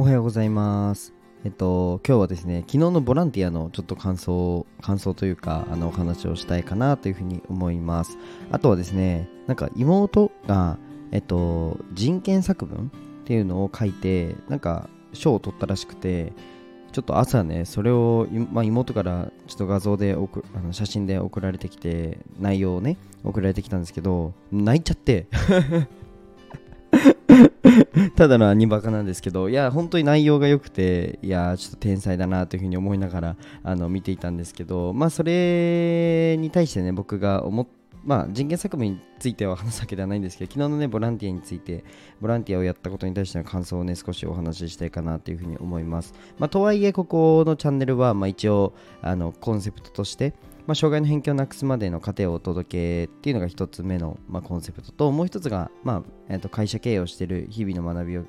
おはようございます。えっと、今日はですね、昨日のボランティアのちょっと感想、感想というか、あの、お話をしたいかなというふうに思います。あとはですね、なんか妹が、えっと、人権作文っていうのを書いて、なんか賞を取ったらしくて、ちょっと朝ね、それを、まあ、妹からちょっと画像で送あの写真で送られてきて、内容をね、送られてきたんですけど、泣いちゃって、ただのアニバカなんですけど、いや、本当に内容が良くて、いや、ちょっと天才だなというふうに思いながらあの見ていたんですけど、まあ、それに対してね、僕が思っまあ、人権作文については話すわけではないんですけど、昨日のね、ボランティアについて、ボランティアをやったことに対しての感想をね、少しお話ししたいかなというふうに思います。まあ、とはいえ、ここのチャンネルは、まあ、一応、あのコンセプトとして、まあ、障害の偏見をなくすまでの過程をお届けっていうのが一つ目の、まあ、コンセプトともう一つが、まあえー、と会社経営をしている日々の学びを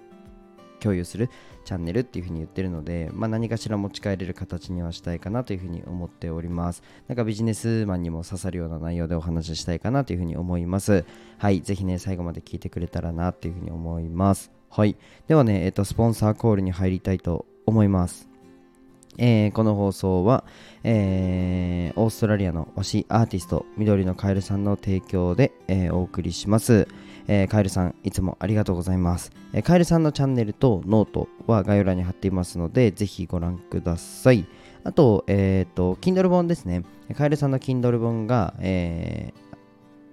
共有するチャンネルっていうふうに言ってるので、まあ、何かしら持ち帰れる形にはしたいかなというふうに思っております。なんかビジネスマンにも刺さるような内容でお話ししたいかなというふうに思います。はいぜひね最後まで聞いてくれたらなというふうに思います。はい。ではね、えっ、とスポンサーコールに入りたいと思います。えーこの放送は、えーオーストラリアの推しアーティスト緑のカエルさんの提供で、えーお送りします、えカエルさんいつもありがとうございます、えカエルさんのチャンネルとノートは概要欄に貼っていますのでぜひご覧ください。あと、えっ、と Kindle 本ですね。カエルさんの Kindle 本が、え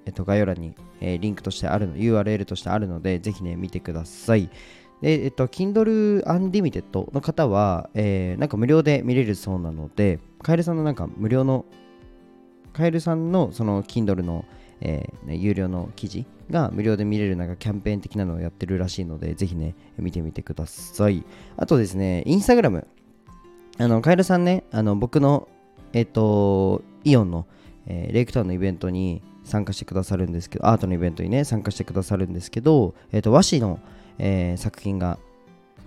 えっと、概要欄に、えリンクとしてあるの URL としてあるのでぜひね見てください。で、えっと、Kindle Unlimited の方は、えーなんか無料で見れるそうなので、カエルさんのなんか無料の、カエルさんのその Kindle の、えー有料の記事が無料で見れるなんかキャンペーン的なのをやってるらしいので、ぜひね、見てみてください。あとですね、インスタグラム。あの、カエルさんね、あの僕の、えっと、イオンの、えーレイクタウンのイベントに参加してくださるんですけど、アートのイベントにね、参加してくださるんですけど、えっと、和紙の、えー作品が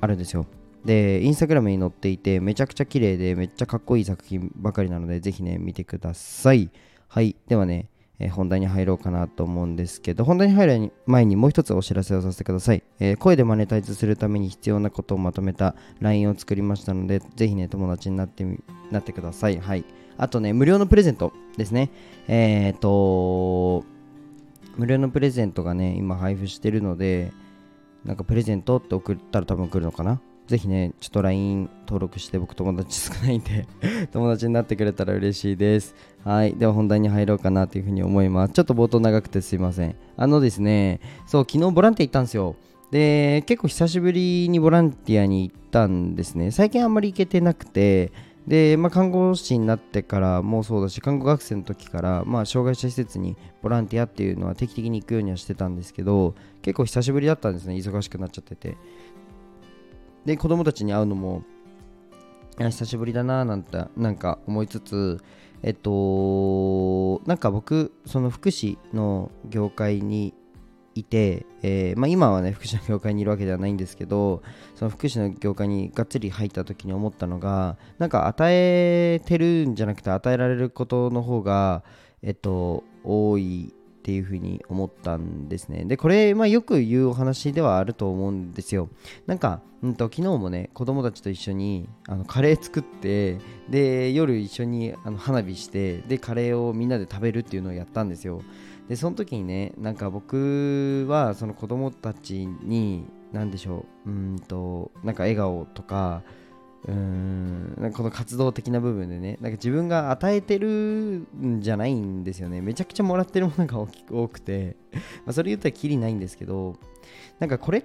あるんですよ。で、インスタグラムに載っていて、めちゃくちゃ綺麗で、めっちゃかっこいい作品ばかりなので、ぜひね、見てください。はい。ではね、えー本題に入ろうかなと思うんですけど、本題に入る前にもう一つお知らせをさせてください。えー声でマネタイズするために必要なことをまとめた LINE を作りましたので、ぜひね、友達になってみなってください。はい。あとね、無料のプレゼントですね。えっ、と、無料のプレゼントがね、今配布してるので、なんかプレゼントって送ったら多分来るのかな？ぜひね、ちょっと LINE 登録して僕友達少ないんで 友達になってくれたら嬉しいです。はい。では本題に入ろうかなというふうに思います。ちょっと冒頭長くてすいません。あのですね、そう、昨日ボランティア行ったんですよ。で、結構久しぶりにボランティアに行ったんですね。最近あんまり行けてなくて、で、まあ、看護師になってからもそうだし、看護学生の時から、まあ、障害者施設にボランティアっていうのは定期的に行くようにはしてたんですけど、結構久しぶりだったんですね、忙しくなっちゃってて。で、子供たちに会うのも、久しぶりだななんて、なんか思いつつ、えっと、なんか僕、その福祉の業界にいて、えーまあ、今はね、福祉の業界にいるわけではないんですけど、その福祉の業界にがっつり入った時に思ったのが、なんか与えてるんじゃなくて与えられることの方が、えっと、多いっていうふうに思ったんですね。で、これ、まあ、よく言うお話ではあると思うんですよ。なんか、うんと、昨日もね、子供たちと一緒にあのカレー作って、で、夜一緒にあの花火して、で、カレーをみんなで食べるっていうのをやったんですよ。で、その時にね、なんか僕はその子供たちに、なんでしょう、うんと、なんか笑顔とか、うんなんかこの活動的な部分でねなんか自分が与えてるんじゃないんですよね。めちゃくちゃもらってるものが大きく多くて。まあそれ言ったらきりないんですけどなんかこれっ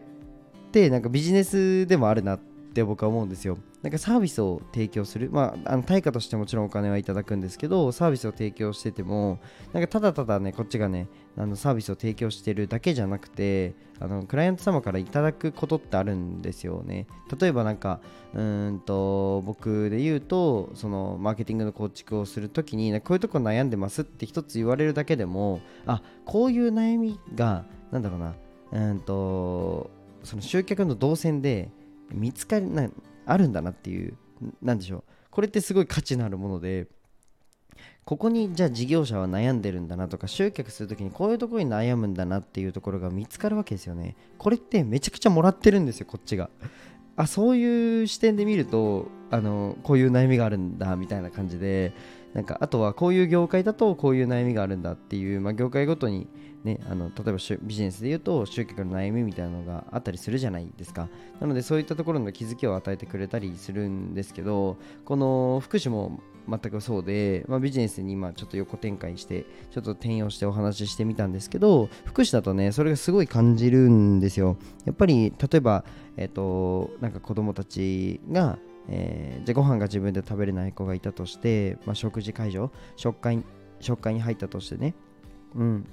てなんかビジネスでもあるなってって僕は思うんですよ。なんかサービスを提供する。まああの対価としてもちろんお金はいただくんですけどサービスを提供しててもなんかただただねこっちがねあのサービスを提供してるだけじゃなくてあのクライアント様からいただくことってあるんですよね。例えばなんかうんと僕で言うとそのマーケティングの構築をするときにこういうとこ悩んでますって一つ言われるだけでもあこういう悩みがなんだろうなうんとその集客の動線で見つかりなあるんだなっていうなんでしょう。これってすごい価値のあるものでここにじゃあ事業者は悩んでるんだなとか集客するときにこういうところに悩むんだなっていうところが見つかるわけですよね。これってめちゃくちゃもらってるんですよこっちが。あそういう視点で見るとあのこういう悩みがあるんだみたいな感じでなんかあとはこういう業界だとこういう悩みがあるんだっていう、まあ、業界ごとにね、あの例えばビジネスで言うと集客の悩みみたいなのがあったりするじゃないですか。なのでそういったところの気づきを与えてくれたりするんですけどこの福祉も全くそうで、まあ、ビジネスに今ちょっと横展開してちょっと転用してお話ししてみたんですけど福祉だとねそれがすごい感じるんですよ。やっぱり例えばえっ、ー、となんか子供たちがえー、じゃあご飯が自分で食べれない子がいたとして、まあ、食事会場食会食会に入ったとしてね、うん、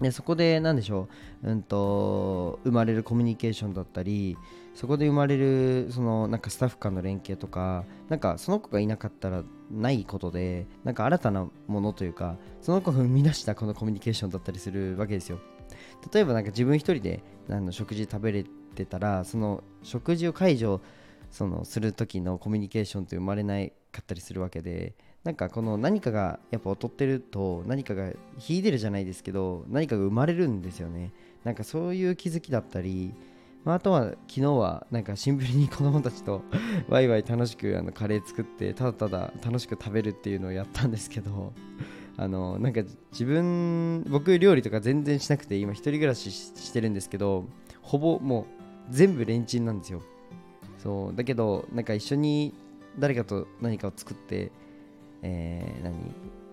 でそこで何でしょう、うんと、生まれるコミュニケーションだったりそこで生まれるそのなんかスタッフ間の連携とかなんかその子がいなかったらないことでなんか新たなものというかその子が生み出したこのコミュニケーションだったりするわけですよ。例えばなんか自分一人であの食事食べれてたらその食事を解除そのする時のコミュニケーションって生まれないかったりするわけでなんかこの何かがやっぱ劣ってると何かが秀でるじゃないですけど何かが生まれるんですよね。なんかそういう気づきだったり、まあ、あとは昨日はなんかシンプルに子供たちと ワイワイ楽しくあのカレー作ってただただ楽しく食べるっていうのをやったんですけどあのなんか自分僕料理とか全然しなくて今一人暮らししてるんですけどほぼもう全部レンチンなんですよ。そうだけどなんか一緒に誰かと何かを作ってえー、何？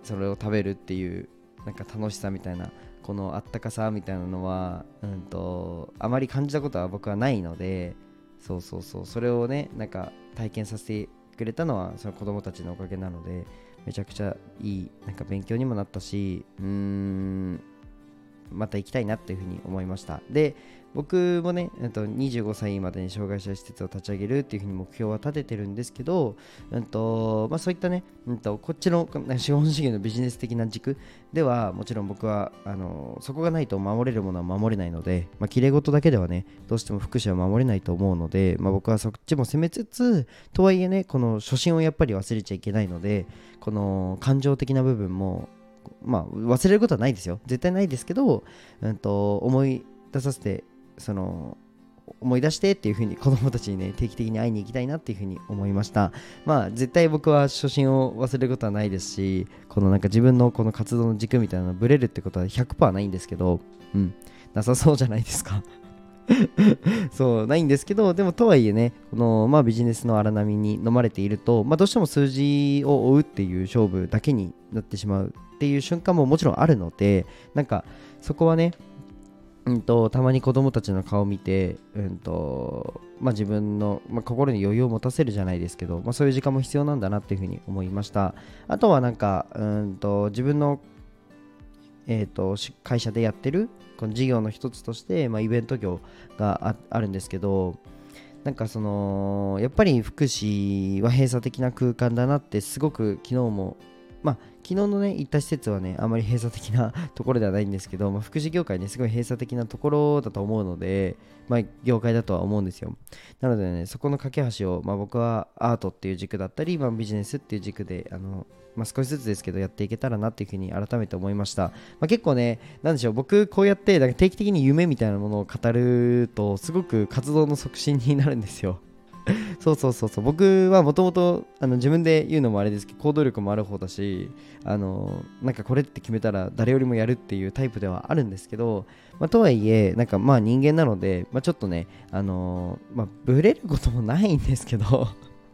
それを食べるっていうなんか楽しさみたいなこのあったかさみたいなのは、うんと、あまり感じたことは僕はないのでそうそうそうそれをねなんか体験させてくれたのはその子供たちのおかげなのでめちゃくちゃいいなんか勉強にもなったしうーんまた行きたいなっていうふうに思いました。で僕もね、と25歳までに障害者施設を立ち上げるっていうふうに目標は立ててるんですけど、うんとまあ、そういったね、うんと、こっちの資本主義のビジネス的な軸ではもちろん僕はあのそこがないと守れるものは守れないので、まあ、綺麗事だけではねどうしても福祉は守れないと思うので、まあ、僕はそっちも攻めつつとはいえねこの初心をやっぱり忘れちゃいけないのでこの感情的な部分もまあ忘れることはないですよ。絶対ないですけど、うんと思い出させてその思い出してっていう風に子供たちにね定期的に会いに行きたいなっていう風に思いました。まあ絶対僕は初心を忘れることはないですしこのなんか自分のこの活動の軸みたいなのブレるってことは100%ないんですけどうん。なさそうじゃないですか。そうないんですけどでもとはいえねこの、まあ、ビジネスの荒波に飲まれていると、まあ、どうしても数字を追うっていう勝負だけになってしまうっていう瞬間ももちろんあるのでなんかそこはねうんと、たまに子供たちの顔を見て、うんとまあ、自分の、まあ、心に余裕を持たせるじゃないですけど、まあ、そういう時間も必要なんだなっていうふうに思いました。あとはなんか、うんと自分の、えーと、会社でやってるこの事業の一つとして、まあ、イベント業があるんですけどなんかそのやっぱり福祉は閉鎖的な空間だなってすごく昨日もまあ昨日のね、行った施設はね、あまり閉鎖的な ところではないんですけど、まあ、福祉業界ね、すごい閉鎖的なところだと思うので、まあ、業界だとは思うんですよ。なのでね、そこの架け橋を、まあ、僕はアートっていう軸だったり、まあ、ビジネスっていう軸で、あの、まあ、少しずつですけど、やっていけたらなっていうふうに改めて思いました。まあ、結構ね、なんでしょう、僕、こうやって、定期的に夢みたいなものを語ると、すごく活動の促進になるんですよ。そうそうそうそう。僕はもともと自分で言うのもあれですけど行動力もある方だしあのなんかこれって決めたら誰よりもやるっていうタイプではあるんですけど、まあ、とはいえなんかまあ人間なので、まあ、ちょっとねあのまあブレることもないんですけど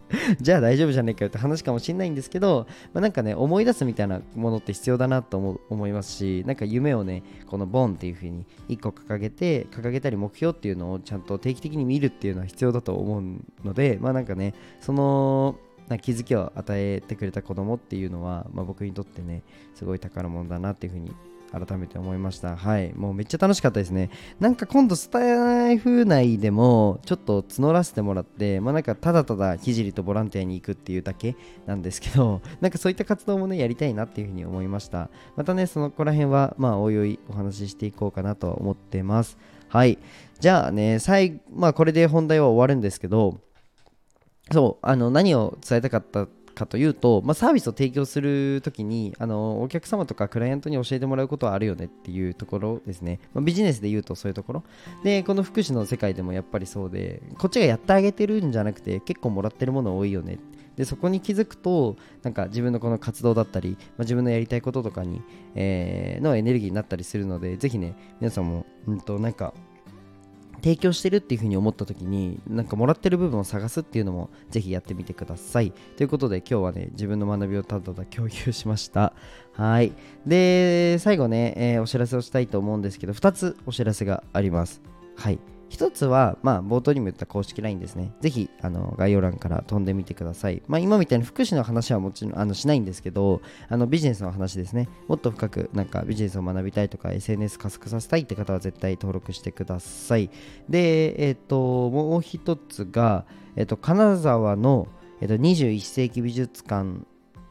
じゃあ大丈夫じゃねえかよって話かもしれないんですけど、まあ、なんかね、思い出すみたいなものって必要だなと思思いますし、なんか夢をね、このボンっていう風に1個掲げて、掲げたり目標っていうのをちゃんと定期的に見るっていうのは必要だと思うので、まあなんかね、その、な気づきを与えてくれた子供っていうのは、まあ、僕にとってね、すごい宝物だなっていう風に改めて思いました。はい。もうめっちゃ楽しかったですね。なんか今度スタイフ内でもちょっと募らせてもらって、まあなんかただただ聖とボランティアに行くっていうだけなんですけど、なんかそういった活動もね、やりたいなっていうふうに思いました。またね、そのこら辺はまあおいおいお話ししていこうかなと思ってます。はい。じゃあね、最まあこれで本題は終わるんですけど、そう、あの何を伝えたかったかというと、まあ、サービスを提供するときにあのお客様とかクライアントに教えてもらうことはあるよねっていうところですね、まあ、ビジネスで言うとそういうところ。でこの福祉の世界でもやっぱりそうでこっちがやってあげてるんじゃなくて結構もらってるもの多いよね。でそこに気づくとなんか自分のこの活動だったり、まあ、自分のやりたいこととかに、えー、のエネルギーになったりするのでぜひね皆さんも、うんと、なんか提供してるっていう風に思った時になんかもらってる部分を探すっていうのもぜひやってみてください。ということで今日はね自分の学びをただただ共有しました。はい。で最後ね、えー、お知らせをしたいと思うんですけど2つお知らせがあります。はい。一つは、まあ、冒頭にも言った公式 LINE ですね。ぜひ、あの、概要欄から飛んでみてください。まあ、今みたいに福祉の話はもちろん、あの、しないんですけど、あの、ビジネスの話ですね。もっと深く、なんか、ビジネスを学びたいとか、SNS 加速させたいって方は絶対登録してください。で、えっ、ー、と、もう一つが、えっ、ー、と、金沢の、えっ、ー、と、21世紀美術館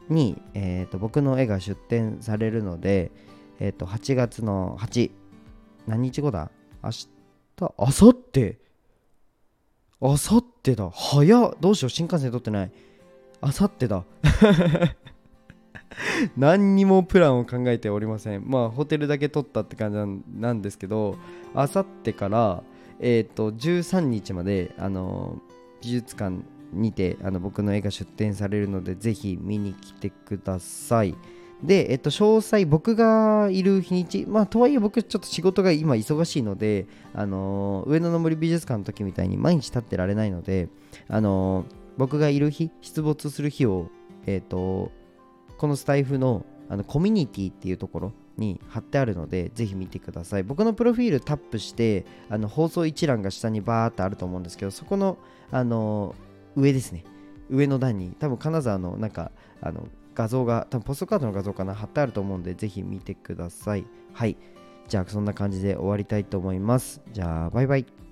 に、えっ、と、僕の絵が出展されるので、えっ、と、8月の8、何日後だ？明日あさって？あさってだ。早っ。どうしよう。新幹線取ってない。あさってだ。何にもプランを考えておりません。まあホテルだけ取ったって感じなんですけどあさってからえっ、ー、と13日まであの美術館にてあの僕の絵が出展されるのでぜひ見に来てください。で、えっと、詳細、僕がいる日にち、まあ、とはいえ僕、ちょっと仕事が今忙しいので、あのー、上野の森美術館の時みたいに毎日立ってられないので、あのー、僕がいる日、出没する日を、えっと、このスタイフのあのコミュニティっていうところに貼ってあるので、ぜひ見てください。僕のプロフィールタップして、あの放送一覧が下にバーってあると思うんですけど、そこの、あのー、上ですね。上の段に、多分金沢のなんか、あの、画像が、多分ポストカードの画像かな、貼ってあると思うんで、ぜひ見てください。はい。じゃあ、そんな感じで終わりたいと思います。じゃあ、バイバイ。